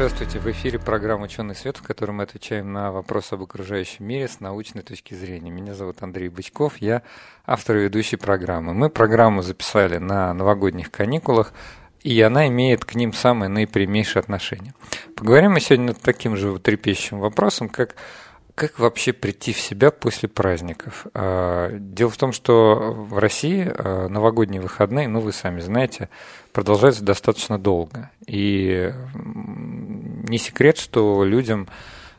Здравствуйте, в эфире программа «Ученый свет», в которой мы отвечаем на вопросы об окружающем мире с научной точки зрения. Меня зовут Андрей Бычков, я автор и ведущий программы. Мы программу записали на новогодних каникулах, и она имеет к ним самое наипрямейшее отношение. Поговорим мы сегодня над таким же трепещущим вопросом, как как вообще прийти в себя после праздников? А, дело в том, что в России а, новогодние выходные, ну вы сами знаете, продолжаются достаточно долго. И не секрет, что людям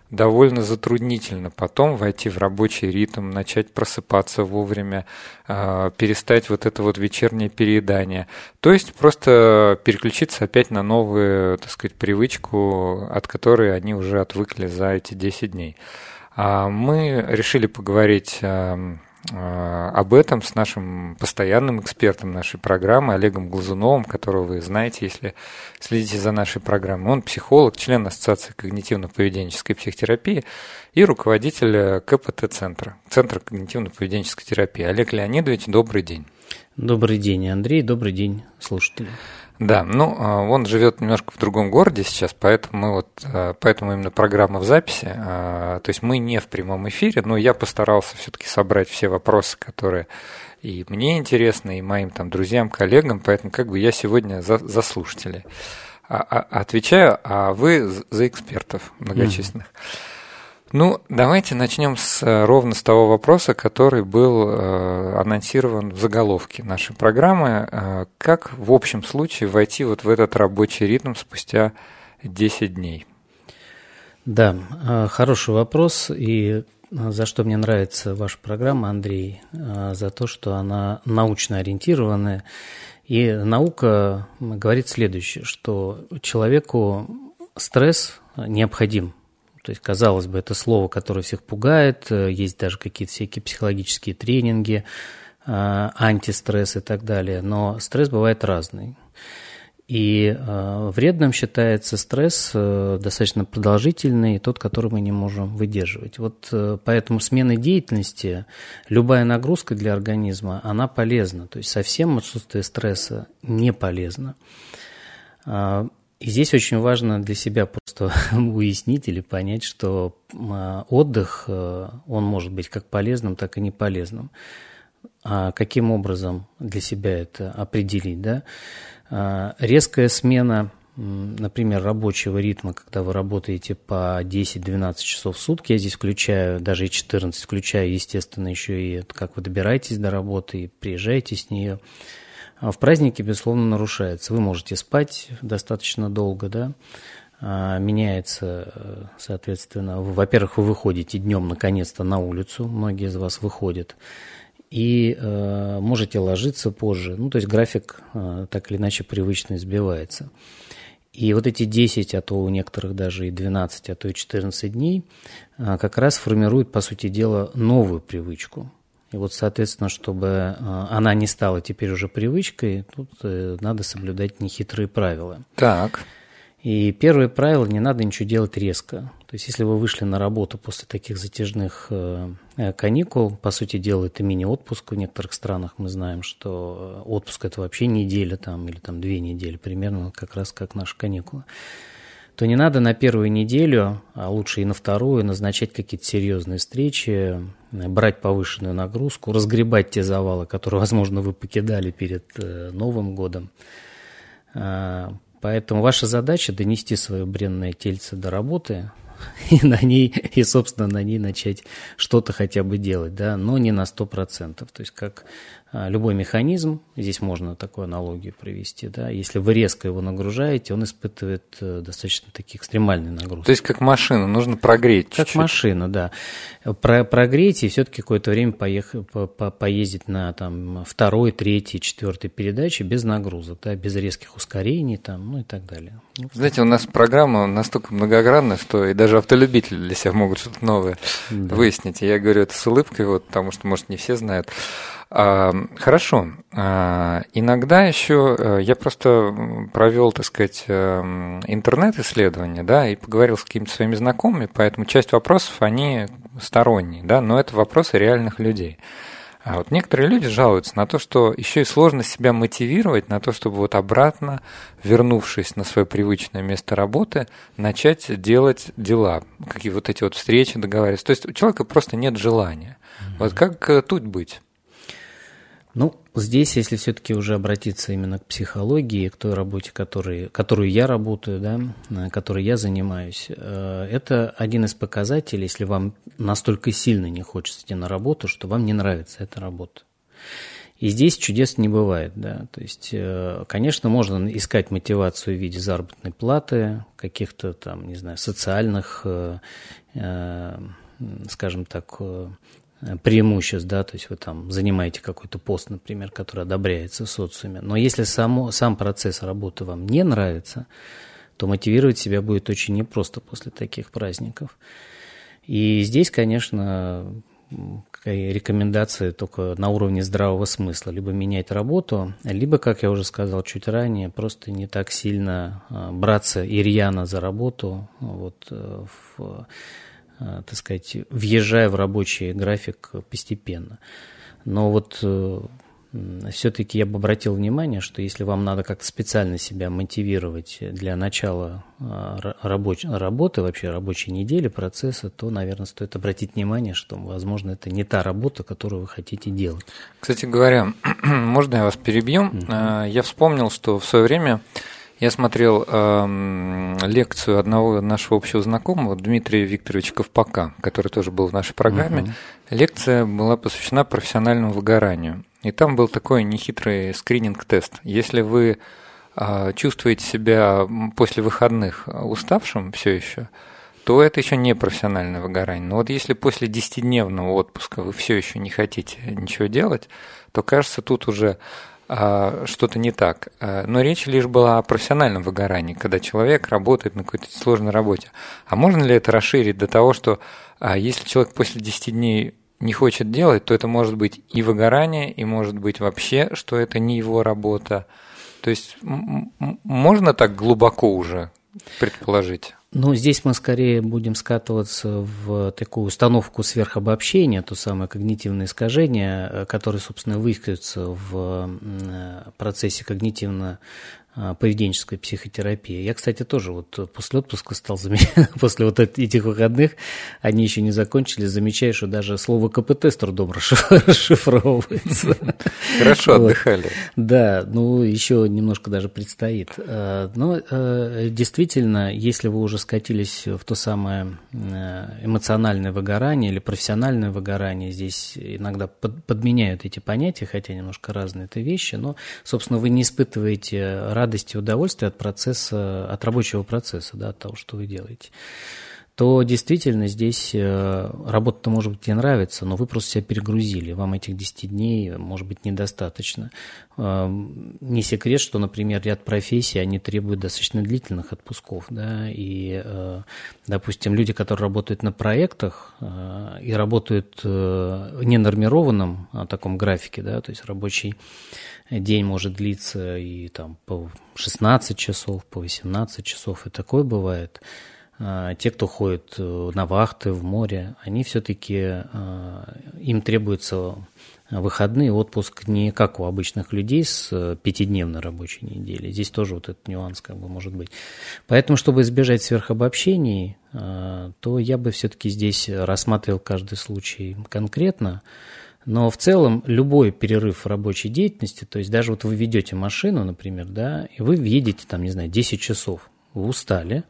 довольно затруднительно потом войти в рабочий ритм, начать просыпаться вовремя, а, перестать вот это вот вечернее переедание. То есть просто переключиться опять на новую, так сказать, привычку, от которой они уже отвыкли за эти 10 дней. А мы решили поговорить эм, э, об этом с нашим постоянным экспертом нашей программы Олегом Глазуновым, которого вы знаете, если следите за нашей программой. Он психолог, член Ассоциации когнитивно-поведенческой психотерапии и руководитель КПТ-центра, Центра когнитивно-поведенческой терапии. Олег Леонидович, добрый день. Добрый день, Андрей, добрый день, слушатели. Да, ну а, он живет немножко в другом городе сейчас, поэтому мы вот, а, поэтому именно программа в записи. А, то есть мы не в прямом эфире, но я постарался все-таки собрать все вопросы, которые и мне интересны, и моим там друзьям, коллегам, поэтому как бы я сегодня за, за слушателей отвечаю, а вы за экспертов многочисленных. Mm-hmm. Ну, давайте начнем с, э, ровно с того вопроса, который был э, анонсирован в заголовке нашей программы. Э, как в общем случае войти вот в этот рабочий ритм спустя 10 дней? Да, э, хороший вопрос. И э, за что мне нравится ваша программа, Андрей, за то, что она научно ориентированная. И наука говорит следующее, что человеку стресс необходим то есть, казалось бы, это слово, которое всех пугает, э, есть даже какие-то всякие психологические тренинги, э, антистресс и так далее, но стресс бывает разный. И э, вредным считается стресс достаточно продолжительный, тот, который мы не можем выдерживать. Вот поэтому смена деятельности, любая нагрузка для организма, она полезна. То есть совсем отсутствие стресса не полезно. И здесь очень важно для себя просто уяснить или понять, что а, отдых, э, он может быть как полезным, так и не полезным. А каким образом для себя это определить? Да? А, резкая смена, например, рабочего ритма, когда вы работаете по 10-12 часов в сутки, я здесь включаю даже и 14, включаю, естественно, еще и как вы добираетесь до работы и приезжаете с нее – в празднике, безусловно, нарушается. Вы можете спать достаточно долго, да, а, меняется, соответственно, во-первых, вы выходите днем наконец-то на улицу, многие из вас выходят, и э, можете ложиться позже. Ну, то есть график э, так или иначе привычно избивается. И вот эти 10, а то у некоторых даже и 12, а то и 14 дней э, как раз формируют, по сути дела, новую привычку. И вот, соответственно, чтобы э, она не стала теперь уже привычкой, тут э, надо соблюдать нехитрые правила. Так. И первое правило – не надо ничего делать резко. То есть, если вы вышли на работу после таких затяжных э, каникул, по сути дела, это мини-отпуск. В некоторых странах мы знаем, что отпуск – это вообще неделя там, или там две недели, примерно как раз как наши каникулы то не надо на первую неделю, а лучше и на вторую, назначать какие-то серьезные встречи, брать повышенную нагрузку, разгребать те завалы, которые, возможно, вы покидали перед э, Новым годом. А, поэтому ваша задача донести свое бренное тельце до работы, и на ней, и, собственно, на ней начать что-то хотя бы делать, да, но не на 100%. То есть, как а, любой механизм, здесь можно такую аналогию провести, да, если вы резко его нагружаете, он испытывает э, достаточно такие экстремальные нагрузки. То есть как машина, нужно прогреть Как чуть-чуть. машина, да. Про, прогреть и все-таки какое-то время поехать, по, по, поездить на там, второй, третьей, четвертой передаче без нагрузок, да, без резких ускорений там, ну и так далее. Знаете, у нас программа настолько многогранна, что и даже даже автолюбители для себя могут что-то новое да. выяснить. И я говорю это с улыбкой, вот, потому что, может, не все знают. А, хорошо. А, иногда еще э, я просто провел, так сказать, эм, интернет-исследование, да, и поговорил с какими-то своими знакомыми, поэтому часть вопросов, они сторонние, да, но это вопросы реальных людей. А вот некоторые люди жалуются на то, что еще и сложно себя мотивировать на то, чтобы вот обратно, вернувшись на свое привычное место работы, начать делать дела, какие вот эти вот встречи, договариваться. То есть у человека просто нет желания. Mm-hmm. Вот как э, тут быть? Ну, здесь, если все-таки уже обратиться именно к психологии, к той работе, который, которую я работаю, да, э, которой я занимаюсь, э, это один из показателей, если вам настолько сильно не хочется идти на работу, что вам не нравится эта работа. И здесь чудес не бывает, да. То есть, э, конечно, можно искать мотивацию в виде заработной платы, каких-то там, не знаю, социальных, скажем так, Э, преимуществ, да, то есть вы там занимаете какой-то пост, например, который одобряется в социуме. Но если само, сам процесс работы вам не нравится, то мотивировать себя будет очень непросто после таких праздников. И здесь, конечно, рекомендации только на уровне здравого смысла. Либо менять работу, либо, как я уже сказал чуть ранее, просто не так сильно а, браться и рьяно за работу вот, э, в Э, так сказать, въезжая в рабочий график постепенно. Но вот э, все-таки я бы обратил внимание, что если вам надо как-то специально себя мотивировать для начала э, рабоч работы, вообще рабочей недели, процесса, то, наверное, стоит обратить внимание, что, возможно, это не та работа, которую вы хотите делать. Кстати говоря, можно я вас перебью? Mm-hmm. Я вспомнил, что в свое время я смотрел э, лекцию одного нашего общего знакомого, Дмитрия Викторовича Ковпака, который тоже был в нашей программе. Угу. Лекция была посвящена профессиональному выгоранию. И там был такой нехитрый скрининг-тест. Если вы э, чувствуете себя после выходных уставшим все еще, то это еще не профессиональное выгорание. Но вот если после 10-дневного отпуска вы все еще не хотите ничего делать, то кажется, тут уже что-то не так. А, но речь лишь была о профессиональном выгорании, когда человек работает на какой-то сложной работе. А можно ли это расширить до того, что а, если человек после 10 дней не хочет делать, то это может быть и выгорание, и может быть вообще, что это не его работа. То есть можно так глубоко уже предположить? Ну, здесь мы скорее будем скатываться в такую установку сверхобобщения, то самое когнитивное искажение, э, которое, собственно, высказывается в э, процессе когнитивно поведенческой психотерапии. Я, кстати, тоже вот после отпуска стал замечать, после вот этих выходных, они еще не закончились, замечаю, что даже слово КПТ с трудом расшифровывается. Хорошо отдыхали. Да, ну еще немножко даже предстоит. А, но а, действительно, если вы уже скатились в то самое эмоциональное выгорание или профессиональное выгорание, здесь иногда подменяют эти понятия, хотя немножко разные это вещи, но, собственно, вы не испытываете радости и удовольствия от процесса, от рабочего процесса, да, от того, что вы делаете, то действительно здесь э, работа-то, может быть, и нравится, но вы просто себя перегрузили. Вам этих 10 дней, может быть, недостаточно. Э, не секрет, что, например, ряд профессий, они требуют достаточно длительных отпусков. Да, и, э, допустим, люди, которые работают на проектах и работают ненормированном таком графике, да, то есть рабочий день может длиться и там по 16 часов, по 18 часов, и такое бывает. А, те, кто ходит э, на вахты в море, они все-таки, а, им требуется выходные, отпуск не как у обычных людей с э, пятидневной рабочей недели. Здесь тоже вот этот нюанс как бы может быть. Поэтому, чтобы избежать сверхобобщений, то я бы все-таки здесь рассматривал каждый случай конкретно, но в целом любой перерыв в рабочей деятельности, то есть даже вот вы ведете машину, например, да, и вы едете там, не знаю, 10 часов, вы устали,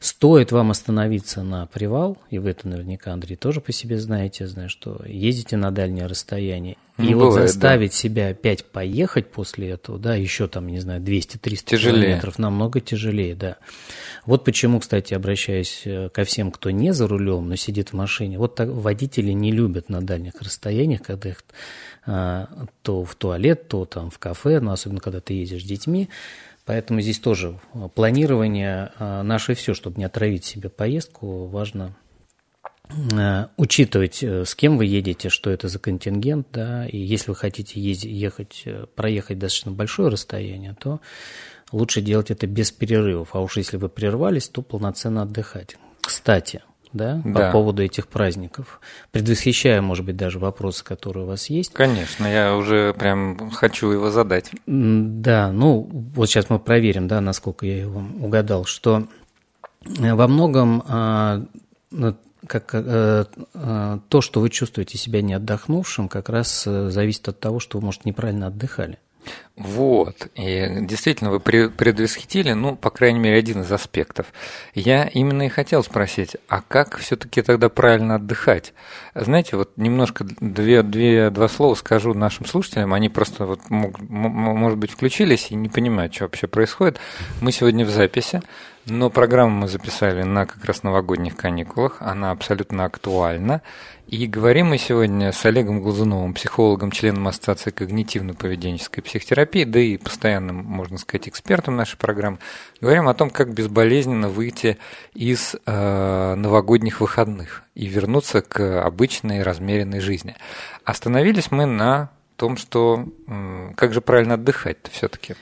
стоит вам остановиться на привал, и вы это наверняка, Андрей, тоже по себе знаете, знаю, что ездите на дальнее расстояние, и ну, вот бывает, заставить да. себя опять поехать после этого, да, еще там, не знаю, 200-300 километров, намного тяжелее, да. Вот почему, кстати, обращаюсь э, ко всем, кто не за рулем, но сидит в машине. Вот так водители не любят на дальних расстояниях, когда их а, то в туалет, то там в кафе, но особенно когда ты ездишь с детьми, Поэтому здесь тоже планирование наше все, чтобы не отравить себе поездку, важно учитывать, с кем вы едете, что это за контингент, да, и если вы хотите ездить, ехать, проехать достаточно большое расстояние, то лучше делать это без перерывов, а уж если вы прервались, то полноценно отдыхать. Кстати, да, да. по поводу этих праздников, предвосхищая, может быть, даже вопросы, которые у вас есть. Конечно, я уже прям хочу его задать. Да, ну вот сейчас мы проверим, да, насколько я его угадал, что э, во многом а, как э, э, то, что вы чувствуете себя не отдохнувшим, как раз зависит от того, что вы, может, неправильно отдыхали. Вот, и действительно вы предвосхитили, ну, по крайней мере, один из аспектов. Я именно и хотел спросить, а как все-таки тогда правильно отдыхать? Знаете, вот немножко две, две, два слова скажу нашим слушателям, они просто, вот, мог, может быть, включились и не понимают, что вообще происходит. Мы сегодня в записи, но программу мы записали на как раз новогодних каникулах, она абсолютно актуальна. И говорим мы сегодня с Олегом Глазуновым, психологом, членом Ассоциации когнитивно-поведенческой психотерапии, да и постоянным, можно сказать, экспертом нашей программы. Говорим о том, как безболезненно выйти из э, новогодних выходных и вернуться к обычной размеренной жизни. Остановились мы на том, что э, как же правильно отдыхать-то все-таки.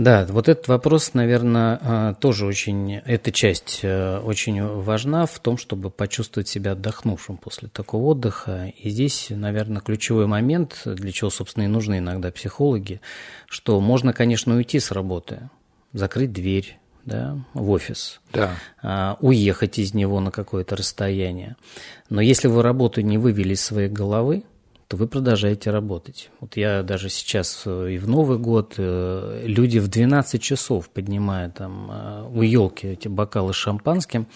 Да, вот этот вопрос, наверное, а, тоже очень, эта часть э, очень важна в том, чтобы почувствовать себя отдохнувшим после такого отдыха. И здесь, наверное, ключевой момент, для чего, собственно, и нужны иногда психологи, что можно, конечно, уйти с работы, закрыть дверь, да, в офис, да. А, уехать из него на какое-то расстояние. Но если вы работу не вывели из своей головы, то вы продолжаете работать. Вот я даже сейчас э, и в Новый год э, люди в 12 часов поднимают там э, у елки эти бокалы с шампанским,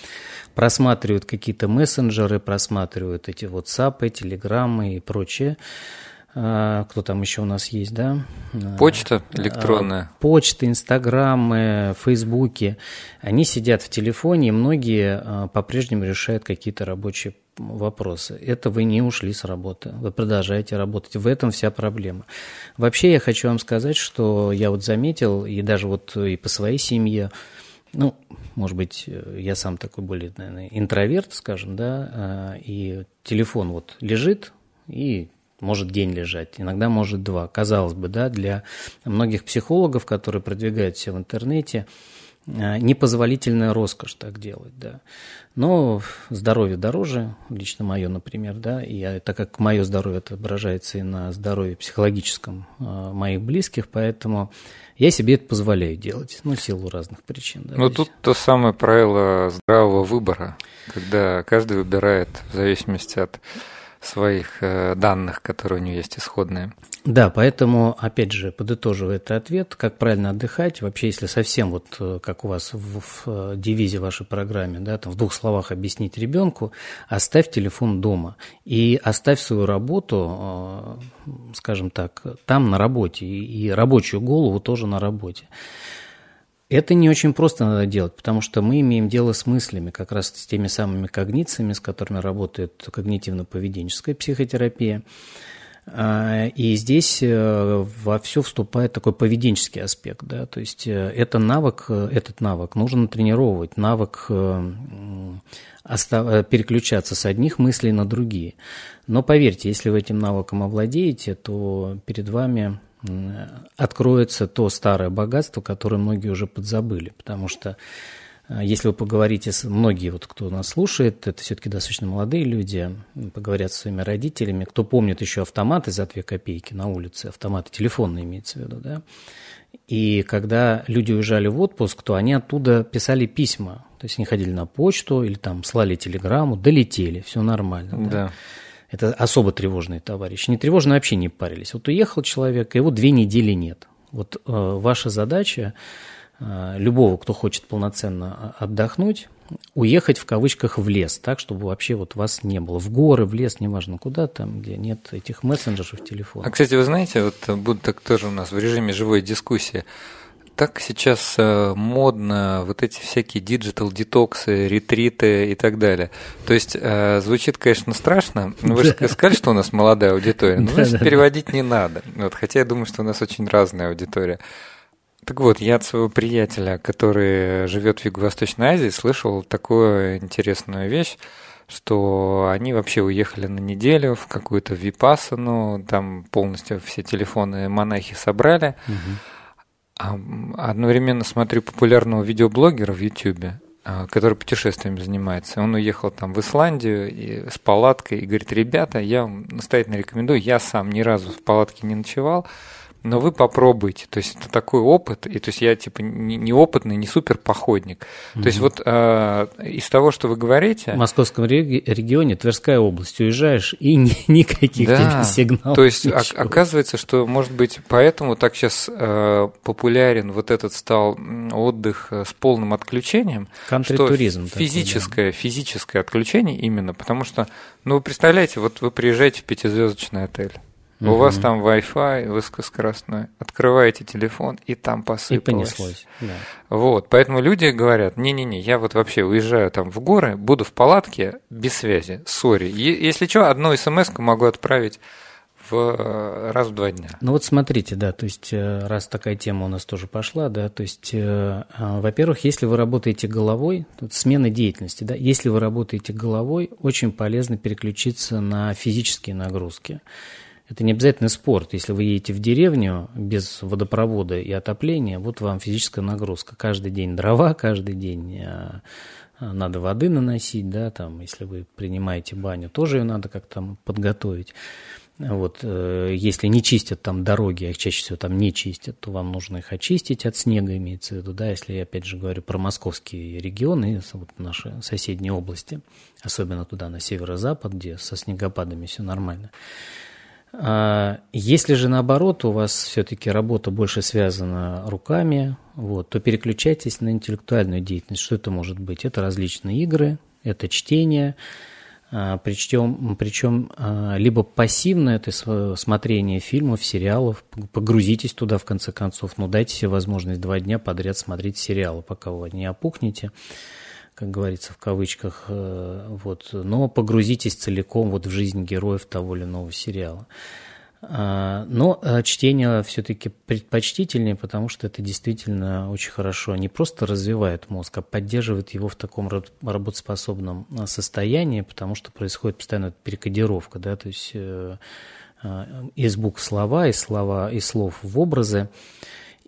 просматривают какие-то мессенджеры, просматривают эти WhatsApp, телеграммы и прочее. Кто там еще у нас есть, да? Почта электронная. Почта, инстаграмы, фейсбуки. Они сидят в телефоне, и многие по-прежнему решают какие-то рабочие вопросы. Это вы не ушли с работы, вы продолжаете работать. В этом вся проблема. Вообще я хочу вам сказать, что я вот заметил, и даже вот и по своей семье, ну, может быть, я сам такой более, наверное, интроверт, скажем, да, а, и телефон вот лежит, и может день лежать, иногда может два. Казалось бы, да, для многих психологов, которые продвигают все в интернете, непозволительная роскошь так делать, да. Но здоровье дороже, лично мое, например, да, и я, так как мое здоровье отображается и на здоровье психологическом э, моих близких, поэтому я себе это позволяю делать, ну, в силу разных причин. Да, Но тут то самое правило здравого выбора, когда каждый выбирает в зависимости от своих э, данных, которые у него есть исходные. Да, поэтому, опять же, подытоживая этот ответ, как правильно отдыхать, вообще, если совсем вот э, как у вас в, в э, девизе вашей программе, да, там в двух словах объяснить ребенку, оставь телефон дома и оставь свою работу, скажем так, там на работе, и рабочую голову тоже на работе. Это не очень просто надо делать, потому что мы имеем дело с мыслями, как раз с теми самыми когнициями, с которыми работает когнитивно-поведенческая психотерапия. А, и здесь э, во все вступает такой поведенческий аспект. Да? То есть э, это навык, э, этот навык нужно тренировать, навык переключаться с одних мыслей на другие. Но поверьте, если вы этим навыком овладеете, то перед вами откроется то старое богатство, которое многие уже подзабыли. Потому что э, если вы поговорите с многие, вот кто нас слушает, это все-таки достаточно молодые люди, поговорят со своими родителями, кто помнит еще автоматы за 2 копейки на улице, автоматы телефонные имеется в виду, да, и когда люди уезжали в отпуск, то они оттуда писали письма. То есть они ходили на почту или там слали телеграмму, долетели, все нормально. Да. да. Это особо тревожные товарищи. Не тревожные вообще не парились. Вот уехал человек, его две недели нет. Вот э, ваша задача э, любого, кто хочет полноценно а, отдохнуть, уехать в кавычках в лес, так, чтобы вообще вот вас не было. В горы, в лес, неважно куда, там, где нет этих мессенджеров телефона. А, кстати, вы знаете, вот будет так тоже у нас в режиме живой дискуссии так сейчас э, модно вот эти всякие digital детоксы, ретриты и так далее. То есть э, звучит, конечно, страшно. Но вы же сказали, что у нас молодая аудитория. Но значит, переводить не надо. Вот, хотя я думаю, что у нас очень разная аудитория. Так вот, я от своего приятеля, который живет в Юго-Восточной Азии, слышал такую интересную вещь, что они вообще уехали на неделю в какую-то випасану, там полностью все телефоны монахи собрали. А одновременно смотрю популярного видеоблогера в Ютьюбе, а, который путешествиями занимается. Он уехал там в Исландию и, с палаткой и говорит, ребята, я вам настоятельно рекомендую, я сам ни разу в палатке не ночевал, но вы попробуйте. То есть это такой опыт, и то есть я типа не, не опытный, не супер походник. Mm-hmm. То есть вот э, из того, что вы говорите... В московском регионе, Тверская область, уезжаешь, и ни, никаких да, тебе сигналов. То есть ничего. оказывается, что, может быть, поэтому так сейчас э, популярен вот этот стал отдых э, с полным отключением. Кантри-туризм. Физическое, такой, да. физическое отключение именно, потому что, ну, вы представляете, вот вы приезжаете в пятизвездочный отель, Угу. У вас там Wi-Fi высокоскоростной. Открываете телефон, и там посыпалось. И понеслось, да. Вот, поэтому люди говорят, не-не-не, я вот вообще уезжаю там в горы, буду в палатке без связи, сори. Если что, одну смс могу отправить в э, раз в два дня. Ну вот смотрите, да, то есть э, раз такая тема у нас тоже пошла, да, то есть, э, а, во-первых, если вы работаете головой, тут смена деятельности, да, если вы работаете головой, очень полезно переключиться на физические нагрузки. Это не обязательно спорт. Если вы едете в деревню без водопровода и отопления, вот вам физическая нагрузка. Каждый день дрова, каждый день э, надо воды наносить, да, там, если вы принимаете баню, тоже ее надо как-то подготовить. Вот, э, если не чистят там дороги, а их чаще всего там не чистят, то вам нужно их очистить от снега, имеется в виду, да, если я опять же говорю про московские регионы, вот наши соседние области, особенно туда, на северо-запад, где со снегопадами все нормально. А если же наоборот у вас все-таки работа больше связана руками, вот, то переключайтесь на интеллектуальную деятельность. Что это может быть? Это различные игры, это чтение, причем, причем либо пассивное это смотрение фильмов, сериалов, погрузитесь туда в конце концов, но дайте себе возможность два дня подряд смотреть сериалы, пока вы не опухнете как говорится, в кавычках, э, вот, но погрузитесь целиком вот в жизнь героев того или иного сериала. А, но э, чтение все-таки предпочтительнее, потому что это действительно очень хорошо. Не просто развивает мозг, а поддерживает его в таком работоспособном э, состоянии, потому что происходит постоянно перекодировка, да, то есть из букв слова, из слова, из слов в образы.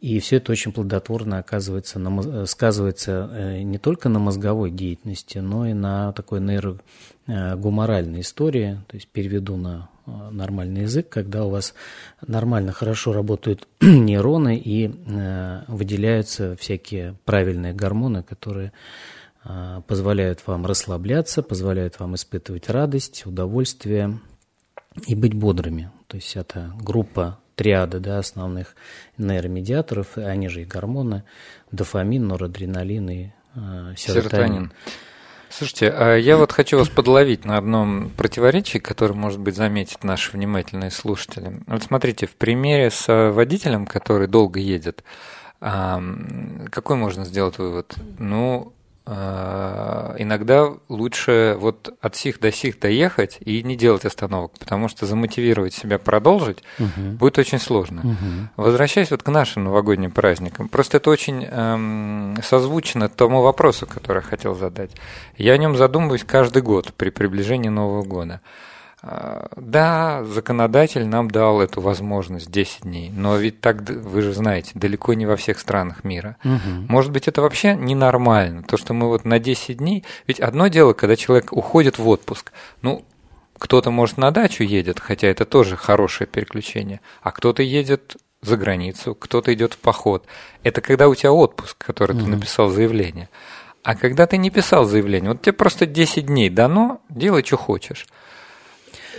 И все это очень плодотворно оказывается, на, э, сказывается э, не только на мозговой деятельности, но и на такой нейрогуморальной истории. То есть переведу на э, нормальный язык, когда у вас нормально, хорошо работают нейроны и выделяются всякие правильные гормоны, которые позволяют вам расслабляться, позволяют вам испытывать радость, удовольствие и быть бодрыми. То есть это группа триады да, основных нейромедиаторов, они же и гормоны, дофамин, норадреналин и э, серотонин. Слушайте, а я вот хочу вас подловить на одном противоречии, которое, может быть, заметят наши внимательные слушатели. Вот смотрите, в примере с водителем, который долго едет, какой можно сделать вывод? Ну, иногда лучше вот от сих до сих доехать и не делать остановок, потому что замотивировать себя продолжить угу. будет очень сложно. Угу. Возвращаясь вот к нашим новогодним праздникам, просто это очень эм, созвучно тому вопросу, который я хотел задать. Я о нем задумываюсь каждый год при приближении Нового года. А, да, законодатель нам дал эту возможность 10 дней, но ведь так, вы же знаете, далеко не во всех странах мира. Угу. Может быть, это вообще ненормально, то, что мы вот на 10 дней... Ведь одно дело, когда человек уходит в отпуск, ну, кто-то, может, на дачу едет, хотя это тоже хорошее переключение, а кто-то едет за границу, кто-то идет в поход. Это когда у тебя отпуск, который угу. ты написал заявление. А когда ты не писал заявление, вот тебе просто 10 дней дано, делай, что хочешь.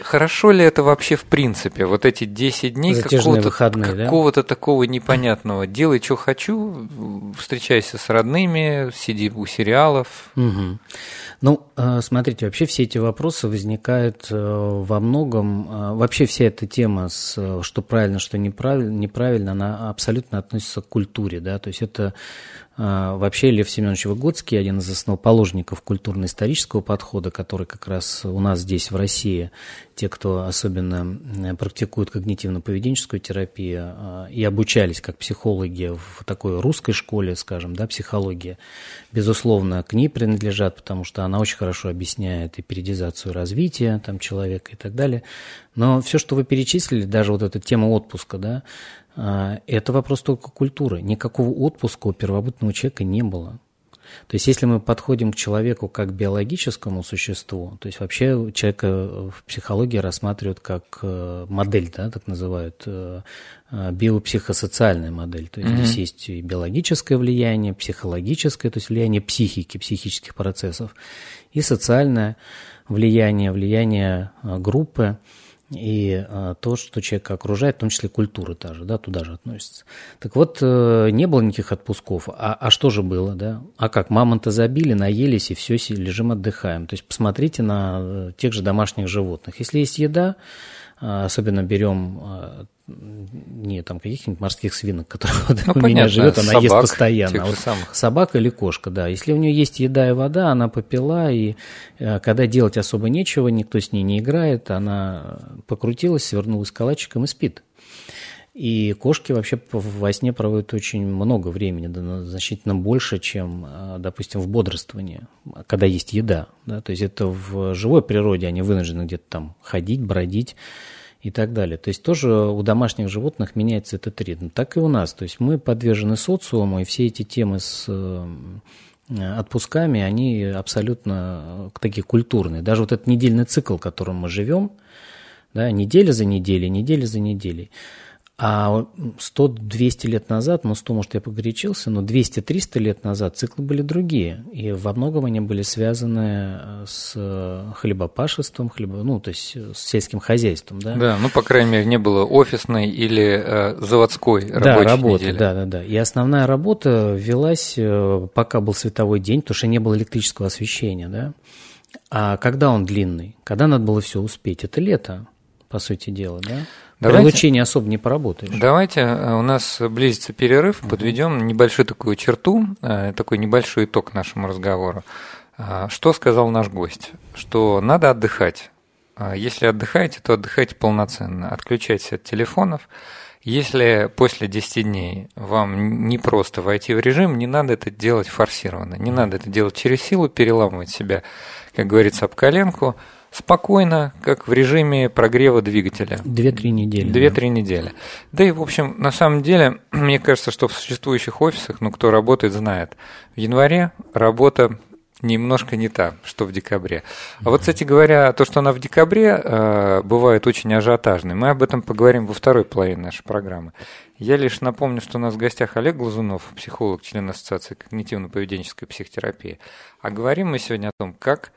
Хорошо ли это вообще в принципе? Вот эти 10 дней какого-то, какого-то да? такого непонятного. Делай, что хочу, встречайся с родными, сиди у сериалов. Угу. Ну, э, смотрите, вообще все эти вопросы возникают э, во многом. Э, вообще вся эта тема, с, что правильно, что неправильно, неправильно, она абсолютно относится к культуре. Да? То есть это вообще Лев Семенович Выгодский, один из основоположников культурно-исторического подхода, который как раз у нас здесь в России те, кто особенно практикует когнитивно-поведенческую терапию и обучались как психологи в такой русской школе, скажем, да, психология, безусловно, к ней принадлежат, потому что она очень хорошо объясняет и периодизацию развития там, человека и так далее. Но все, что вы перечислили, даже вот эта тема отпуска, да, это вопрос только культуры. Никакого отпуска у первобытного человека не было. То есть, если мы подходим к человеку как к биологическому существу, то есть вообще человека в психологии рассматривают как э, модель, да, так называют, э, э, биопсихосоциальная модель. То есть mm-hmm. здесь есть и биологическое влияние, психологическое, то есть влияние психики, психических процессов, и социальное влияние, влияние группы и а, то, что человека окружает, в том числе культура та же, да, туда же относится. Так вот, э, не было никаких отпусков. А, а что же было, да? А как, мамонта забили, наелись, и все, лежим, отдыхаем. То есть посмотрите на э, тех же домашних животных. Если есть еда, особенно берем а, не там каких-нибудь морских свинок, которые ну, у понятно, меня живет, она собак, ест постоянно. А вот самых. собака или кошка, да. Если у нее есть еда и вода, она попила, и э, когда делать особо нечего, никто с ней не играет, она покрутилась, свернулась калачиком и спит. И кошки вообще во сне проводят очень много времени, значительно больше, чем, допустим, в бодрствовании, когда есть еда. Да, то есть это в живой природе они вынуждены где-то там ходить, бродить и так далее. То есть тоже у домашних животных меняется этот ритм. Так и у нас. То есть мы подвержены социуму, и все эти темы с э, отпусками, они абсолютно такие культурные. Даже вот этот недельный цикл, в котором мы живем, да, неделя за неделей, неделя за неделей – а 100-200 лет назад, ну 100, может, я погорячился, но 200-300 лет назад циклы были другие. И во многом они были связаны э, с хлебопашеством, хлебо, ну, то есть с сельским хозяйством. Да? да, ну, по крайней мере, не было офисной или э, заводской рабочей да, работы, недели. Да, да, да. И основная работа велась, э, пока был световой день, потому что не было электрического освещения. Да? А когда он длинный? Когда надо было все успеть? Это лето, по сути дела, да? Давайте, При лучине особо не поработаешь. Давайте, э, у нас близится перерыв, угу. подведем небольшую такую черту, э, такой небольшой итог нашему разговору. А, что сказал наш гость? Что надо отдыхать. Если отдыхаете, то отдыхайте полноценно. Отключайтесь от телефонов. Если после 10 дней вам не просто войти в режим, не надо это делать форсированно. Не надо это делать через силу, переламывать себя, как говорится, об коленку – спокойно, как в режиме прогрева двигателя. Две-три недели. Две-три да. недели. Да и, в общем, на самом деле, мне кажется, что в существующих офисах, ну, кто работает, знает, в январе работа немножко не та, что в декабре. А вот, кстати говоря, то, что она в декабре, э, бывает очень ажиотажной. Мы об этом поговорим во второй половине нашей программы. Я лишь напомню, что у нас в гостях Олег Глазунов, психолог, член Ассоциации когнитивно-поведенческой психотерапии. А говорим мы сегодня о том, как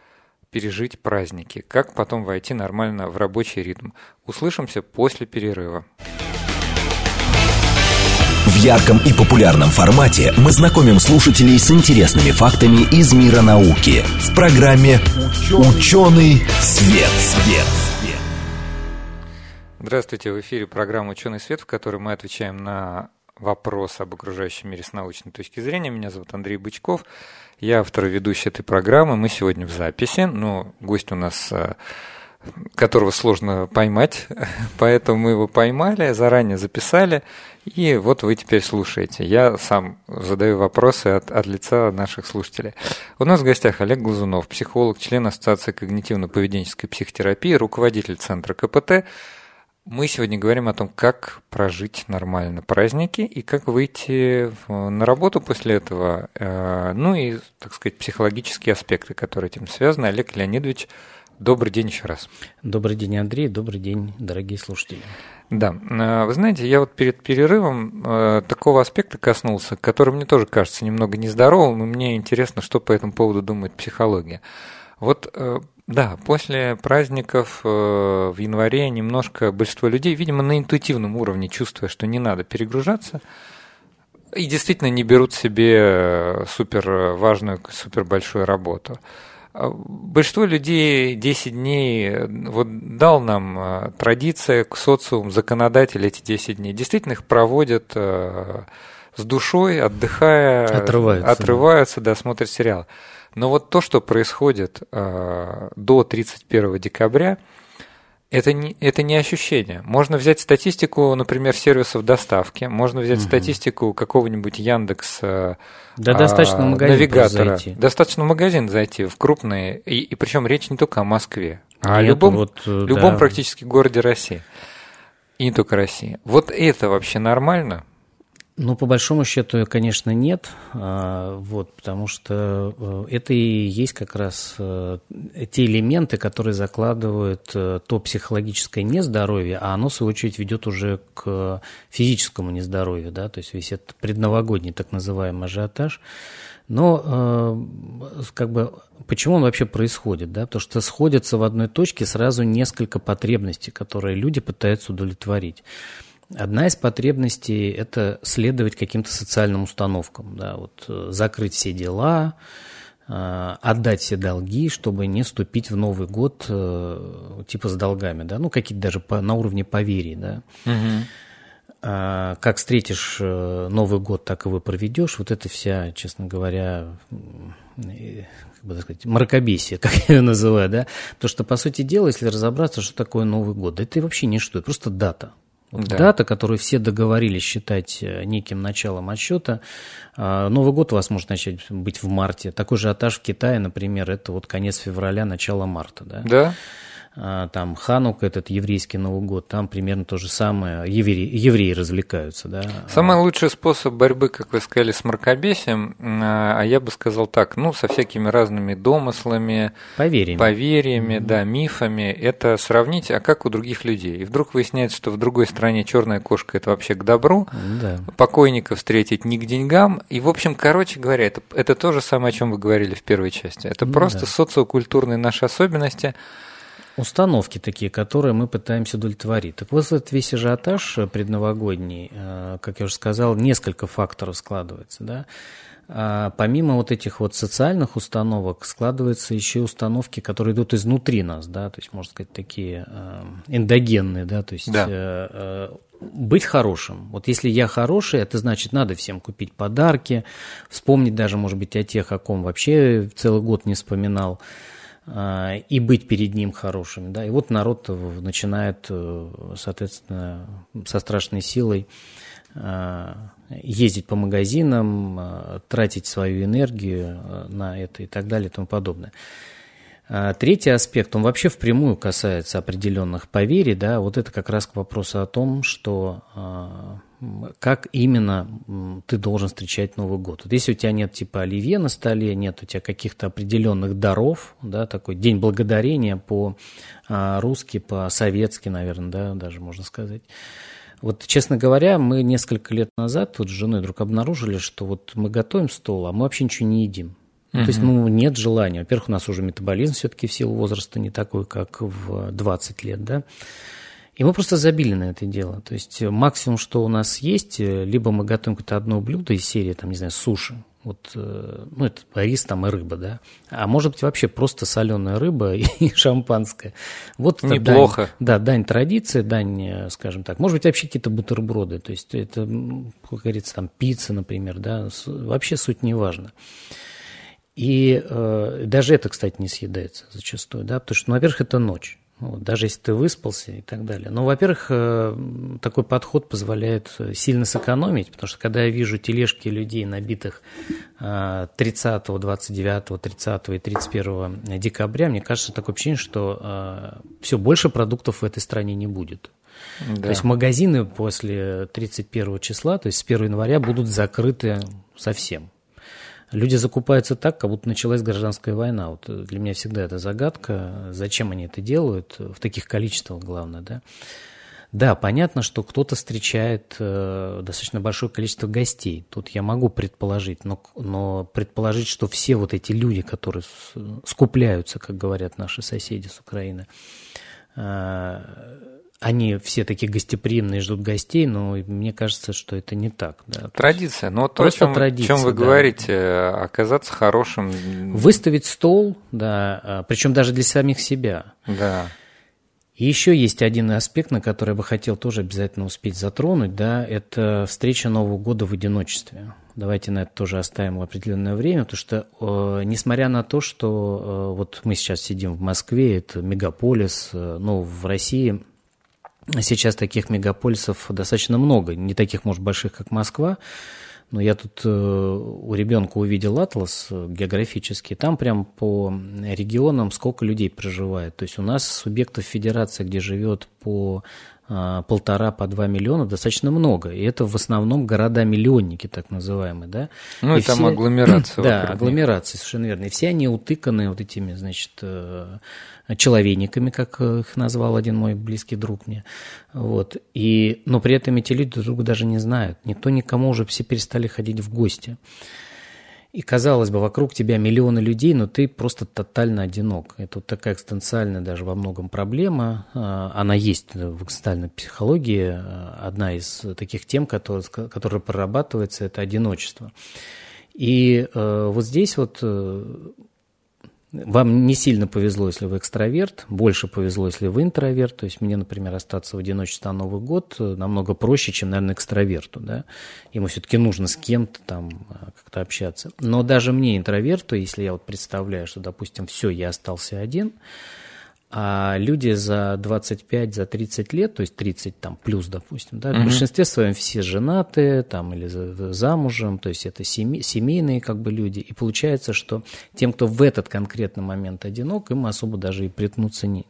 пережить праздники, как потом войти нормально в рабочий ритм. Услышимся после перерыва. В ярком и популярном формате мы знакомим слушателей с интересными фактами из мира науки в программе «Ученый свет». свет. Здравствуйте, в эфире программа «Ученый свет», в которой мы отвечаем на вопросы об окружающем мире с научной точки зрения. Меня зовут Андрей Бычков. Я автор и ведущий этой программы. Мы сегодня в записи, но гость у нас э, которого сложно поймать, поэтому мы его поймали, заранее записали, и вот вы теперь слушаете. Я сам задаю вопросы от, от лица наших слушателей. У нас в гостях Олег Глазунов, психолог, член Ассоциации когнитивно-поведенческой психотерапии, руководитель Центра КПТ, мы сегодня говорим о том, как прожить нормально праздники и как выйти на работу после этого. Э, ну и, так сказать, психологические аспекты, которые этим связаны. Олег Леонидович, добрый день еще раз. Добрый день, Андрей. Добрый день, дорогие слушатели. Да, э, вы знаете, я вот перед перерывом э, такого аспекта коснулся, который мне тоже кажется немного нездоровым, и мне интересно, что по этому поводу думает психология. Вот да, после праздников э, в январе немножко большинство людей, видимо, на интуитивном уровне, чувствуя, что не надо перегружаться, и действительно не берут себе э, супер важную, супер большую работу. А большинство людей 10 дней, э, вот дал нам традиция, социум, законодатель эти 10 дней, действительно их проводят с душой, отдыхая, отрываются, отрываются да, смотрят сериалы. Но вот то, что происходит э, до 31 декабря, Это не, это не ощущение. Можно взять статистику, например, сервисов доставки, можно взять угу. статистику какого-нибудь Яндекс да, а, достаточно магазин навигатора. Зайти. Достаточно в магазин зайти, в крупные, и, и причем речь не только о Москве, а о любом, вот, любом да. практически городе России. И не только России. Вот это вообще нормально? Ну, по большому счету, конечно, нет, а, вот, потому что э, это и есть как раз э, те элементы, которые закладывают э, то психологическое нездоровье, а оно, в свою очередь, ведет уже к физическому нездоровью, да, то есть весь этот предновогодний так называемый ажиотаж. Но как бы почему он вообще происходит, да? Потому что сходятся в одной точке сразу несколько потребностей, которые люди пытаются удовлетворить. Одна из потребностей – это следовать каким-то социальным установкам, да, вот э, закрыть все дела, э, отдать все долги, чтобы не вступить в Новый год э, типа с долгами, да, ну какие-то даже по, на уровне поверий, да. Угу. А, как встретишь Новый год, так и вы проведешь. Вот это вся, честно говоря, как бы так сказать, мракобесие, как я ее называю, да. То, что, по сути дела, если разобраться, что такое Новый год, это вообще не что, это просто дата. Вот да. Дата, которую все договорились считать э, неким началом отсчета. А, Новый год у вас может начать быть в марте. Такой же атаж в Китае, например, это вот конец февраля, начало марта. Да. да. А, там Ханук, этот еврейский Новый год, там примерно то же самое, евреи, евреи развлекаются, да. Самый лучший способ борьбы, как вы сказали, с мракобесием, а, а я бы сказал так, ну, со всякими разными домыслами, поверьями, поверьями mm-hmm. да, мифами, это сравнить, а как у других людей. И вдруг выясняется, что в другой стране черная кошка – это вообще к добру, да. покойника встретить не к деньгам, и, в общем, короче говоря, это, это то же самое, о чем вы говорили в первой части. Это ну, просто социокультурные наши особенности – установки такие, которые мы пытаемся удовлетворить. Так вот, этот весь ажиотаж предновогодний, э, как я уже сказал, несколько факторов складывается. Да? А помимо вот этих вот социальных установок складываются еще и установки, которые идут изнутри нас, да, то есть, можно сказать, такие э, эндогенные, да, то есть да. Э, быть хорошим. Вот если я хороший, это значит, надо всем купить подарки, вспомнить даже, может быть, о тех, о ком вообще целый год не вспоминал. А, и быть перед ним хорошим. Да? И вот народ начинает, э, соответственно, со страшной силой а, ездить по магазинам, а, тратить свою энергию на это и так далее и тому подобное. Третий аспект, он вообще впрямую касается определенных поверий, да, вот это как раз к вопросу о том, что как именно ты должен встречать Новый год. Вот если у тебя нет типа оливье на столе, нет у тебя каких-то определенных даров, да, такой день благодарения по-русски, по-советски, наверное, да, даже можно сказать. Вот, честно говоря, мы несколько лет назад вот с женой вдруг обнаружили, что вот мы готовим стол, а мы вообще ничего не едим. Uh-huh. То есть, ну, нет желания. Во-первых, у нас уже метаболизм все-таки в силу возраста не такой, как в 20 лет, да. И мы просто забили на это дело. То есть э, максимум, что у нас есть, э, либо мы готовим какое-то одно блюдо из серии, там, не знаю, суши, вот, э, ну, это рис там и рыба, да. А может быть вообще просто соленая рыба и шампанское. Вот Неплохо. Дань, да, дань традиции, дань, скажем так. Может быть вообще какие-то бутерброды. То есть это, как говорится, там пицца, например, да. Вообще суть не важна. И э, даже это, кстати, не съедается зачастую, да, потому что, ну, во-первых, это ночь. Вот, даже если ты выспался и так далее. Но, во-первых, э, такой подход позволяет э, сильно сэкономить, потому что когда я вижу тележки людей, набитых 30, 29, 30 и 31 декабря, мне кажется такое ощущение, что э, все, больше продуктов в этой стране не будет. Да. То есть магазины после 31 числа, то есть с 1 января будут закрыты совсем. Люди закупаются так, как будто началась гражданская война. Вот для меня всегда это загадка, зачем они это делают, в таких количествах, главное, да. Да, понятно, что кто-то встречает э, достаточно большое количество гостей. Тут я могу предположить, но, но предположить, что все вот эти люди, которые скупляются, как говорят наши соседи с Украины, э, они все такие гостеприимные, ждут гостей, но мне кажется, что это не так. Да. Традиция. Но то, о чем, традиция, чем вы да. говорите, оказаться хорошим. Выставить стол, да, а, причем даже для самих себя. Да. И еще есть один аспект, на который я бы хотел тоже обязательно успеть затронуть, да, это встреча Нового года в одиночестве. Давайте на это тоже оставим в определенное время, потому что, э, несмотря на то, что э, вот мы сейчас сидим в Москве, это мегаполис, э, но в России сейчас таких мегаполисов достаточно много, не таких, может, больших, как Москва, но я тут э, у ребенка увидел атлас э, географический, там прям по регионам сколько людей проживает. То есть у нас субъектов федерации, где живет по полтора по два миллиона достаточно много. И это в основном города-миллионники, так называемые, да. Ну, и, и там все... агломерация. Да, агломерации, совершенно верно. И все они утыканы вот этими, значит, э, человейниками, как их назвал один мой близкий друг мне. Вот. И, но при этом эти люди друг друга даже не знают. Никто никому уже все перестали ходить в гости. И казалось бы, вокруг тебя миллионы людей, но ты просто тотально одинок. Это вот такая экстенциальная даже во многом проблема. А, она есть в экстенциальной психологии. Одна из таких тем, которая, которая прорабатывается, это одиночество. И э, вот здесь вот э, вам не сильно повезло, если вы экстраверт, больше повезло, если вы интроверт. То есть мне, например, остаться в одиночестве на Новый год э, намного проще, чем, наверное, экстраверту. Да? Ему все-таки нужно с кем-то там э, как-то общаться. Но даже мне, интроверту, если я вот представляю, что, допустим, все, я остался один, а люди за 25, за 30 лет, то есть 30 там плюс, допустим, да, угу. в большинстве своем все женатые там или замужем, то есть это семей, семейные как бы люди. И получается, что тем, кто в этот конкретный момент одинок, им особо даже и приткнуться не,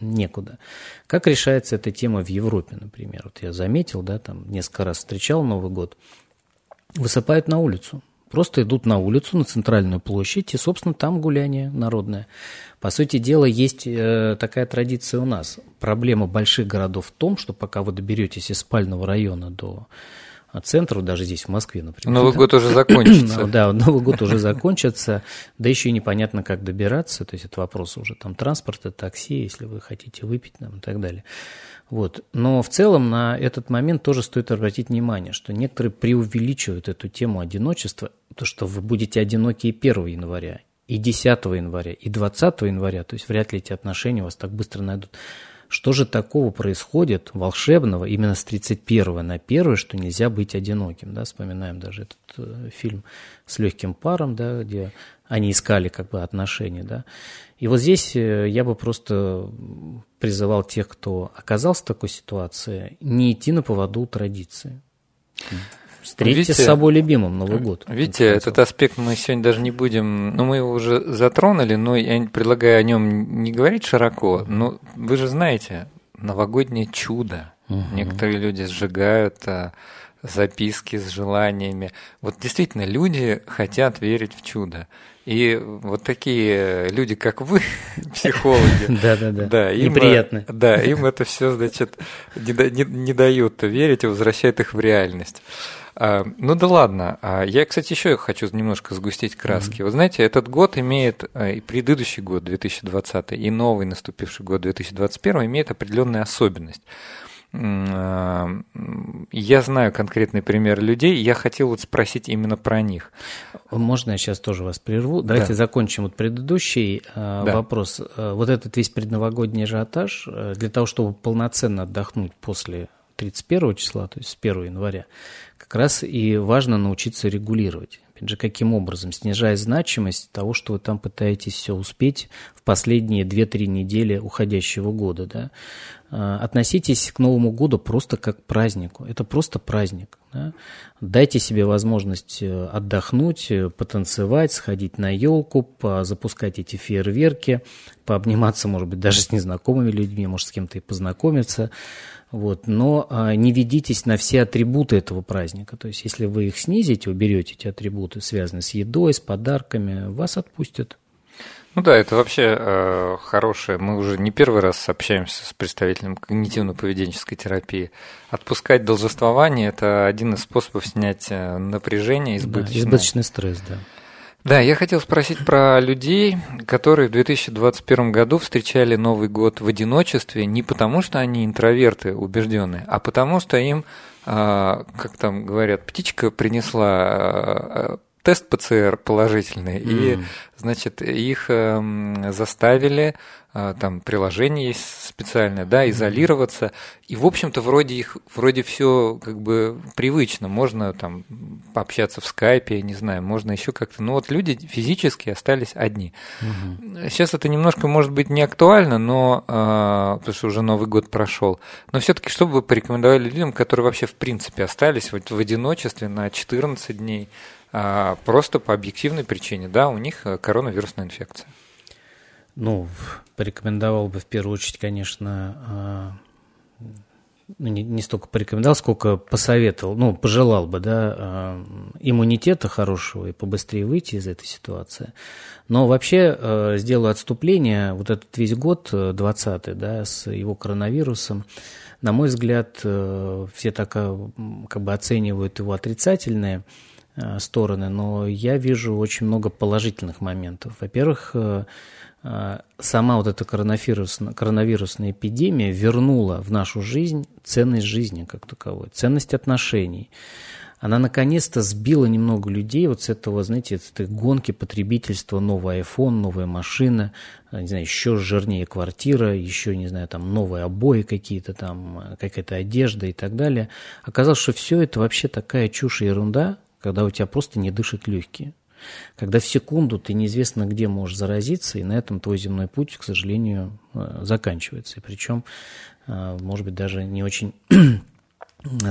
некуда. Как решается эта тема в Европе, например? Вот я заметил, да, там несколько раз встречал Новый год, высыпают на улицу. Просто идут на улицу, на центральную площадь, и, собственно, там гуляние народное. По сути дела, есть э, такая традиция у нас. Проблема больших городов в том, что пока вы доберетесь из спального района до центра, даже здесь, в Москве, например. Новый да? год уже закончится. Да, Новый год уже закончится, да еще и непонятно, как добираться, то есть это вопрос уже там транспорта, такси, если вы хотите выпить там, и так далее. Вот. Но в целом на этот момент тоже стоит обратить внимание, что некоторые преувеличивают эту тему одиночества, то, что вы будете одиноки и 1 января, и 10 января, и 20 января, то есть вряд ли эти отношения вас так быстро найдут. Что же такого происходит волшебного именно с 31 на 1, что нельзя быть одиноким? Да? Вспоминаем даже этот э, фильм с легким паром, да, где они искали как бы отношения. Да? И вот здесь э, я бы просто призывал тех, кто оказался в такой ситуации, не идти на поводу у традиции. Встретьте видите, с собой любимым Новый год. Видите, этот аспект мы сегодня даже не будем, ну мы его уже затронули, но я предлагаю о нем не говорить широко, но вы же знаете, новогоднее чудо. Угу. Некоторые люди сжигают а, записки с желаниями. Вот действительно, люди хотят верить в чудо. И вот такие люди, как вы, психологи, да, да, да, да им, неприятно. Да, им это все, значит, не, не, не дают верить и возвращает их в реальность. А, ну да ладно. А, я, кстати, еще хочу немножко сгустить краски. Mm-hmm. Вы знаете, этот год имеет, а, и предыдущий год, 2020, и новый наступивший год, 2021, имеет определенную особенность. Я знаю конкретный пример людей, я хотел вот спросить именно про них. Можно я сейчас тоже вас прерву? Давайте да. закончим вот предыдущий да. вопрос. Вот этот весь предновогодний ажиотаж, для того, чтобы полноценно отдохнуть после 31 числа, то есть с 1 января, как раз и важно научиться регулировать. Опять же, каким образом? Снижая значимость того, что вы там пытаетесь все успеть в последние 2-3 недели уходящего года. Да? А, относитесь к Новому году просто как к празднику. Это просто праздник. Да? Дайте себе возможность э, отдохнуть, э, потанцевать, сходить на елку, запускать эти фейерверки, пообниматься, может быть, даже с незнакомыми людьми, может, с кем-то и познакомиться. Вот. Но а, не ведитесь на все атрибуты этого праздника. То есть, если вы их снизите, уберете эти атрибуты, связанные с едой, с подарками, вас отпустят. Ну да, это вообще э, хорошее. Мы уже не первый раз общаемся с представителем когнитивно-поведенческой терапии. Отпускать должествование – это один из способов снять э, напряжение избыточное. Да, избыточный стресс, да. Да, я хотел спросить про людей, которые в 2021 году встречали Новый год в одиночестве не потому, что они интроверты убежденные, а потому, что им, а, как там говорят, птичка принесла а, тест ПЦР положительный, mm. и, значит, их эм, заставили а, там приложение есть специальное, да, изолироваться. И, в общем-то, вроде их, вроде все как бы привычно. Можно там пообщаться в скайпе, не знаю, можно еще как-то. Но вот люди физически остались одни. Угу. Сейчас это немножко, может быть, не актуально, но а, потому что уже Новый год прошел. Но все-таки, что бы вы порекомендовали людям, которые вообще в принципе остались вот в одиночестве на 14 дней, просто по объективной причине, да, у них э, коронавирусная инфекция? Ну, порекомендовал бы в первую очередь, конечно, а, ну, не, столько порекомендовал, сколько посоветовал, ну, пожелал бы, да, а, иммунитета хорошего и побыстрее выйти из этой ситуации. Но вообще а, сделаю отступление, вот этот весь год, 20 да, с его коронавирусом, на мой взгляд, все так как бы оценивают его отрицательные стороны, но я вижу очень много положительных моментов. Во-первых, а, сама вот эта коронавирусная, коронавирусная эпидемия вернула в нашу жизнь ценность жизни как таковой, ценность отношений. Она наконец-то сбила немного людей вот с этого, знаете, с этой гонки потребительства, новый iPhone, новая машина, не знаю, еще жирнее квартира, еще, не знаю, там новые обои какие-то там, какая-то одежда и так далее. Оказалось, что все это вообще такая чушь и ерунда, когда у тебя просто не дышат легкие когда в секунду ты неизвестно где можешь заразиться, и на этом твой земной путь, к сожалению, э, заканчивается. И причем, э, может быть, даже не очень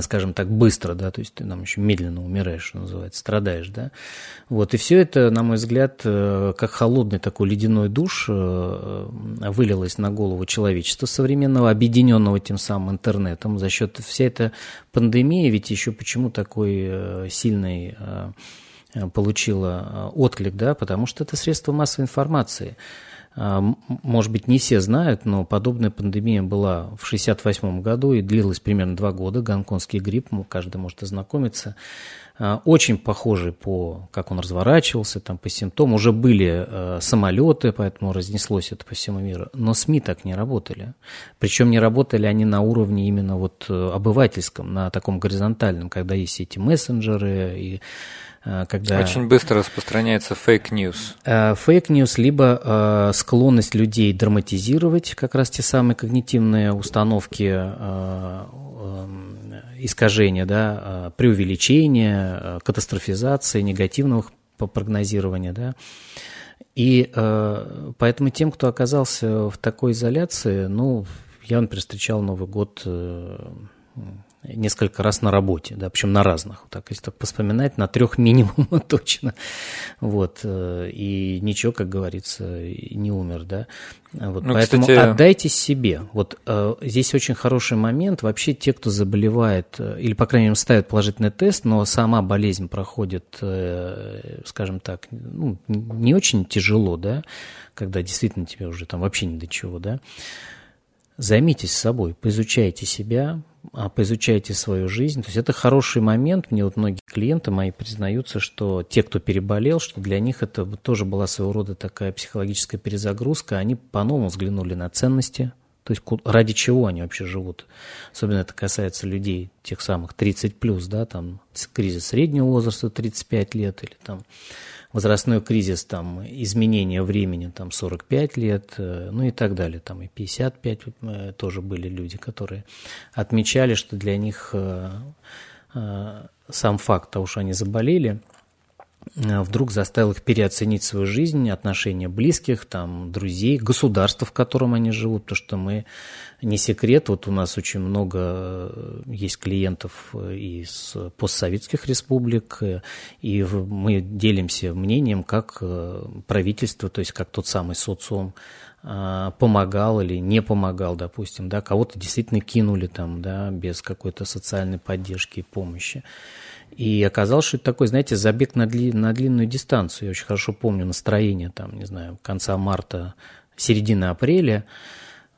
скажем так, быстро, да, то есть ты нам еще медленно умираешь, что называется, страдаешь, да. Вот, и все это, на мой взгляд, э, как холодный такой ледяной душ вылилось на голову человечества современного, объединенного тем самым интернетом за счет вся эта пандемия, ведь еще почему такой сильный Э, получила э, отклик, да, потому что это средство массовой информации. А, может быть, не все знают, но подобная пандемия была в 1968 году и длилась примерно два года. Гонконгский грипп, каждый может ознакомиться. А, очень похожий по, как он разворачивался, там, по симптомам. Уже были э, самолеты, поэтому разнеслось это по всему миру. Но СМИ так не работали. Причем не работали они на уровне именно вот обывательском, на таком горизонтальном, когда есть эти мессенджеры и Э, когда... Очень быстро распространяется fake news. Э, fake news, либо э, склонность людей драматизировать как раз те самые когнитивные установки искажения, да, преувеличения, катастрофизации, негативного прогнозирования, да. И поэтому тем, кто оказался в такой изоляции, ну, я, например, встречал Новый год несколько раз на работе, да, причем на разных. Так, если так вспоминать, на трех минимум точно. Вот. Э, и ничего, как говорится, не умер, да. Вот, ну, поэтому кстати... отдайте себе. Вот э, здесь очень хороший момент. Вообще те, кто заболевает, э, или, по крайней мере, ставят положительный тест, но сама болезнь проходит, э, скажем так, ну, не очень тяжело, да, когда действительно тебе уже там вообще ни до чего, да. Займитесь собой, поизучайте себя, поизучайте свою жизнь. То есть это хороший момент. Мне вот многие клиенты мои признаются, что те, кто переболел, что для них это тоже была своего рода такая психологическая перезагрузка. Они по-новому взглянули на ценности, то есть ради чего они вообще живут. Особенно это касается людей тех самых 30 плюс, да, там кризис среднего возраста 35 лет или там возрастной кризис, там, изменение времени, там, 45 лет, э, ну и так далее, там, и 55 э, тоже были люди, которые отмечали, что для них э, сам факт того, что они заболели – вдруг заставил их переоценить свою жизнь, отношения близких, там, друзей, государства, в котором они живут, потому что мы, не секрет, вот у нас очень много э, есть клиентов э, из постсоветских республик, и мы делимся мнением, как правительство, то есть как тот самый социум помогал или не помогал, допустим, да, кого-то действительно кинули там, да, без какой-то социальной поддержки и помощи. И оказалось, что это такой, знаете, забег на, дли, на длинную дистанцию. Я очень хорошо помню настроение там, не знаю, конца марта, середины апреля,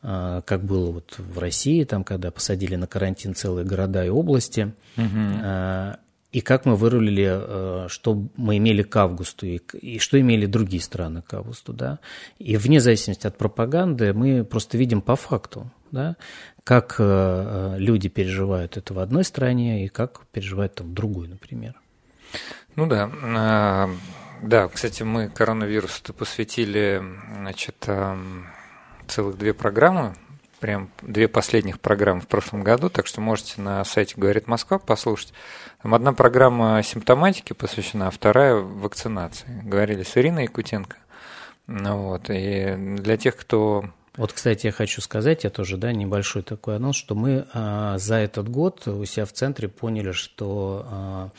а, как было вот в России, там, когда посадили на карантин целые города и области. Угу. И как мы вырулили, а, что мы имели к августу, и, и что имели другие страны к августу, да. И вне зависимости от пропаганды мы просто видим по факту, да, как э, э, люди переживают это в одной стране и как переживают там в другой, например. Ну да. А, да, кстати, мы коронавирусу посвятили значит, целых две программы, прям две последних программы в прошлом году, так что можете на сайте «Говорит Москва» послушать. Там одна программа симптоматики посвящена, а вторая вакцинации. Говорили с Ириной Якутенко. Ну вот, и для тех, кто вот, кстати, я хочу сказать, я тоже, да, небольшой такой анонс, что мы а, за этот год у себя в центре поняли, что а,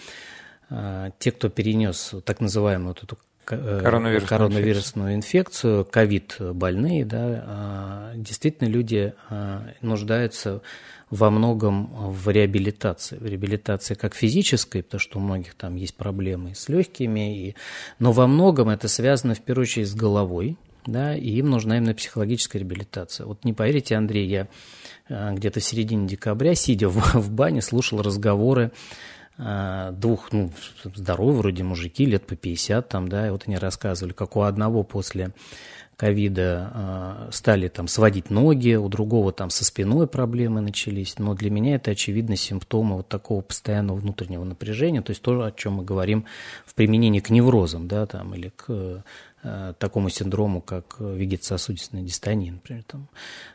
а, те, кто перенес так называемую вот эту э, коронавирусную, коронавирусную инфекцию, ковид больные, да, а, действительно люди а, нуждаются во многом в реабилитации. В реабилитации как физической, потому что у многих там есть проблемы с легкими, и... но во многом это связано в первую очередь с головой, да, и им нужна именно психологическая реабилитация. Вот не поверите, Андрей, я а, где-то в середине декабря, сидя в, в бане, слушал разговоры а, двух, ну, здоровых вроде мужики, лет по 50 там, да, и вот они рассказывали, как у одного после ковида а, стали там сводить ноги, у другого там со спиной проблемы начались, но для меня это очевидно симптомы вот такого постоянного внутреннего напряжения, то есть то, о чем мы говорим в применении к неврозам, да, там, или к Э, такому синдрому, как вегетососудистая дистония, например. Там.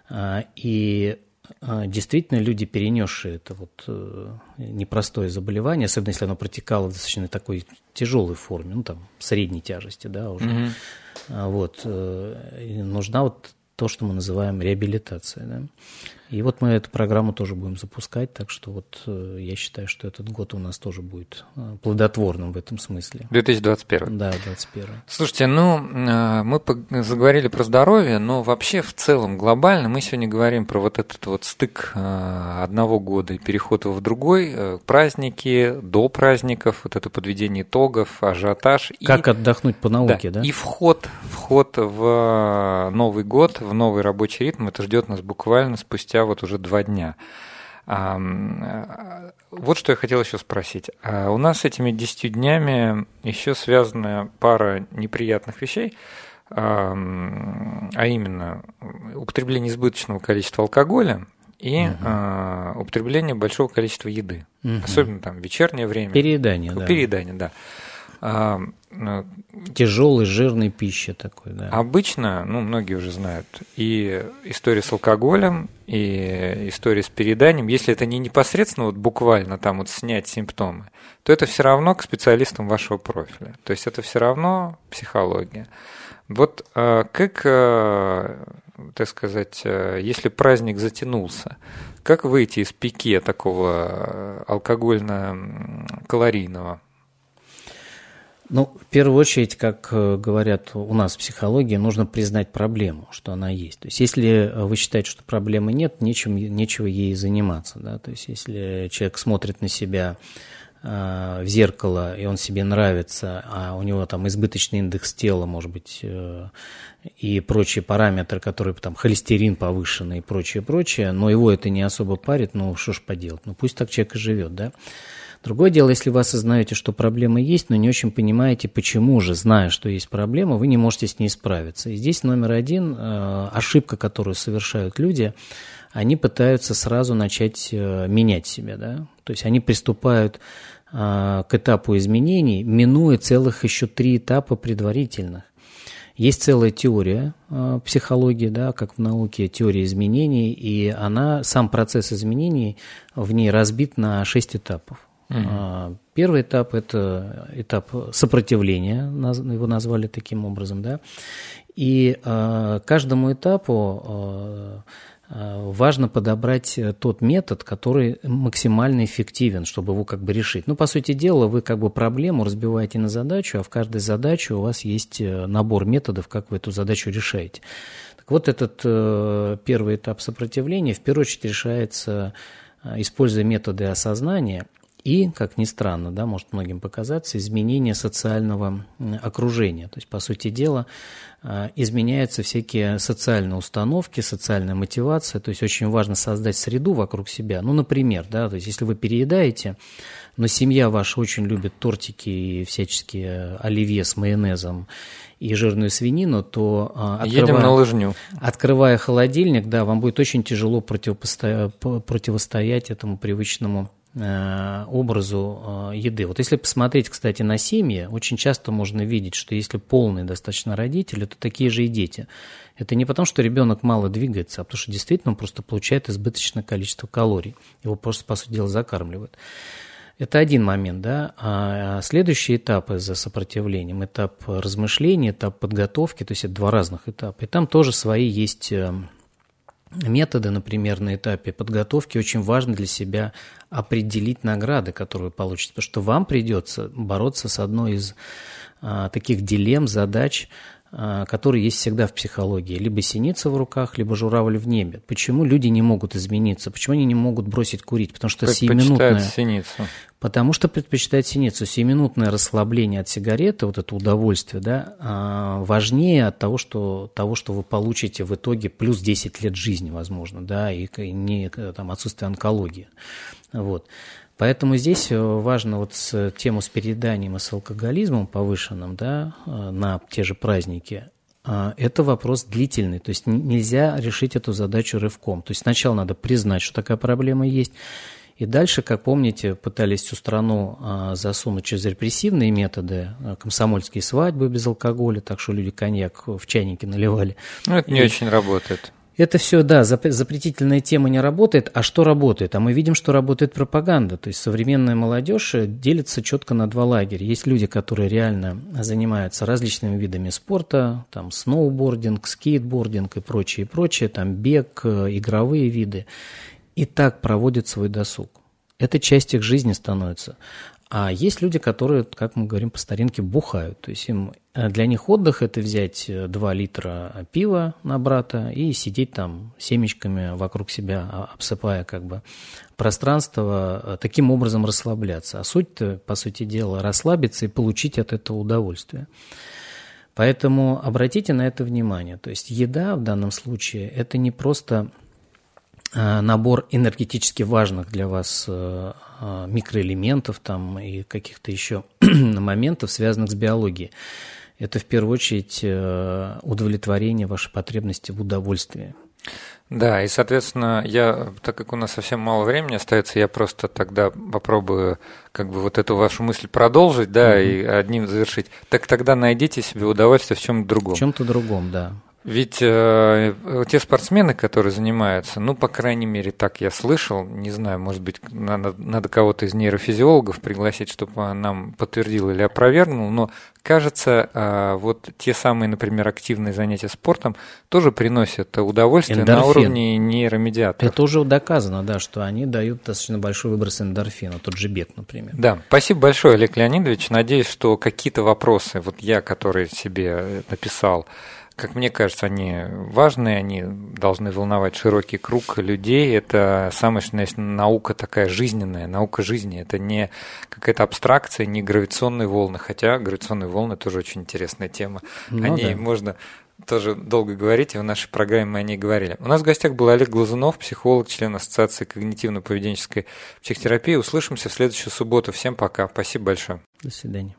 А, и а, действительно люди, перенесшие это вот э, непростое заболевание, особенно если оно протекало в достаточно такой тяжелой форме, ну там средней тяжести, да, уже, mm вот, э, нужна вот то, что мы называем реабилитацией, да. И вот мы эту программу тоже будем запускать, так что вот э, я считаю, что этот год у нас тоже будет э, плодотворным в этом смысле. 2021. Да, 2021. Слушайте, ну, э, мы заговорили про здоровье, но вообще в целом глобально мы сегодня говорим про вот этот вот стык одного года и переход в другой, праздники, до праздников, вот это подведение итогов, ажиотаж. Как и, отдохнуть по науке, да, да? И вход, вход в Новый год, в новый рабочий ритм, это ждет нас буквально спустя спустя вот уже два дня. Вот что я хотел еще спросить. А у нас с этими десятью днями еще связана пара неприятных вещей, а именно употребление избыточного количества алкоголя и угу. употребление большого количества еды, угу. особенно там вечернее время. Переедание, да. Переедание, да. А, Тяжелый, жирной пища такой, да. Обычно, ну, многие уже знают, и история с алкоголем, и история с перееданием, если это не непосредственно вот буквально там вот снять симптомы, то это все равно к специалистам вашего профиля. То есть это все равно психология. Вот а, как, а, так сказать, если праздник затянулся, как выйти из пике такого алкогольно-калорийного? Ну, в первую очередь, как э, говорят у нас в психологии, нужно признать проблему, что она есть. То есть, если вы считаете, что проблемы нет, нечем, нечего ей заниматься. Да? То есть, если человек смотрит на себя э, в зеркало, и он себе нравится, а у него там избыточный индекс тела, может быть, э, и прочие параметры, которые там холестерин повышенный и прочее, прочее, но его это не особо парит, ну что ж поделать, ну пусть так человек и живет, да. Другое дело, если вы осознаете, что проблема есть, но не очень понимаете, почему же, зная, что есть проблема, вы не можете с ней справиться. И здесь номер один, э, ошибка, которую совершают люди, они пытаются сразу начать э, менять себя. Да? То есть они приступают э, к этапу изменений, минуя целых еще три этапа предварительных. Есть целая теория э, психологии, да, как в науке, теория изменений, и она, сам процесс изменений в ней разбит на шесть этапов. Угу. Первый этап – это этап сопротивления, его назвали таким образом, да. И а, каждому этапу а, важно подобрать тот метод, который максимально эффективен, чтобы его как бы решить. Ну, по сути дела, вы как бы проблему разбиваете на задачу, а в каждой задаче у вас есть э, набор методов, как вы эту задачу решаете. Так вот, этот э, первый этап сопротивления в первую очередь решается, используя методы осознания – и, как ни странно, да, может многим показаться, изменение социального окружения. То есть, по сути дела, а, изменяются всякие социальные установки, социальная мотивация. То есть, очень важно создать среду вокруг себя. Ну, например, да, то есть, если вы переедаете, но семья ваша очень любит тортики и всяческие оливье с майонезом и жирную свинину, то а, открывая, Едем на лыжню. открывая холодильник, да, вам будет очень тяжело противостоять этому привычному образу э, еды. Вот если посмотреть, кстати, на семьи, очень часто можно видеть, что если полные достаточно родители, то такие же и дети. Это не потому, что ребенок мало двигается, а потому что действительно он просто получает избыточное количество калорий. Его просто, по сути дела, закармливают. Это один момент, да. А следующий этап за сопротивлением, этап размышления, этап подготовки, то есть это два разных этапа. И там тоже свои есть э, методы, например, на этапе подготовки очень важно для себя определить награды, которые вы получите, потому что вам придется бороться с одной из а, таких дилемм, задач, а, которые есть всегда в психологии. Либо синица в руках, либо журавль в небе. Почему люди не могут измениться? Почему они не могут бросить курить? Потому что сиюминутное... синицу. Потому что предпочитают синицу. Сиюминутное расслабление от сигареты, вот это удовольствие, да, а, важнее от того, что, того, что вы получите в итоге плюс 10 лет жизни, возможно, да, и не там, отсутствие онкологии. Вот. Поэтому здесь э, важно вот с тему с перееданием и с алкоголизмом повышенным да, э, на те же праздники, э, это вопрос длительный, то есть нельзя решить эту задачу рывком. То есть сначала надо признать, что такая проблема есть, и дальше, как помните, пытались всю страну засунуть через репрессивные методы, комсомольские свадьбы без алкоголя, так что люди коньяк в чайники наливали. Ну, это не и... очень работает. Это все, да, запретительная тема не работает. А что работает? А мы видим, что работает пропаганда. То есть современная молодежь делится четко на два лагеря. Есть люди, которые реально занимаются различными видами спорта, там сноубординг, скейтбординг и прочее, и прочее, там бег, э, игровые виды. И так проводят свой досуг. Это часть их жизни становится. А есть люди, которые, как мы говорим по старинке, бухают. То есть им, э, для них отдых – это взять 2 э, литра пива на брата и сидеть там семечками вокруг себя, а, обсыпая как бы пространство, э, таким образом расслабляться. А суть-то, по сути дела, расслабиться и получить от этого удовольствие. Поэтому обратите на это внимание. То есть еда в данном случае – это не просто набор энергетически важных для вас а, микроэлементов там и каких-то еще моментов, связанных с биологией. Это в первую очередь э, удовлетворение вашей потребности в удовольствии. Да, и, соответственно, я, так как у нас совсем мало времени остается, я просто тогда попробую как бы вот эту вашу мысль продолжить, да, mm-hmm. и одним завершить. Так тогда найдите себе удовольствие в чем-то другом. В чем-то другом, да. Ведь э, те спортсмены, которые занимаются, ну, по крайней мере, так я слышал, не знаю, может быть, надо, надо кого-то из нейрофизиологов пригласить, чтобы нам подтвердил или опровергнул, но кажется, э, вот те самые, например, активные занятия спортом тоже приносят удовольствие Эндорфин. на уровне нейромедиаторов. Это уже доказано, да, что они дают достаточно большой выброс эндорфина, тот же бег, например. Да, спасибо большое, Олег Леонидович. Надеюсь, что какие-то вопросы, вот я, который себе написал, как мне кажется, они важные, они должны волновать широкий круг людей. Это самая что есть наука такая жизненная, наука жизни. Это не какая-то абстракция, не гравитационные волны, хотя гравитационные волны тоже очень интересная тема. Ну, о ней да. можно тоже долго говорить, и в нашей программе мы о ней говорили. У нас в гостях был Олег Глазунов, психолог, член Ассоциации когнитивно-поведенческой психотерапии. Услышимся в следующую субботу. Всем пока. Спасибо большое. До свидания.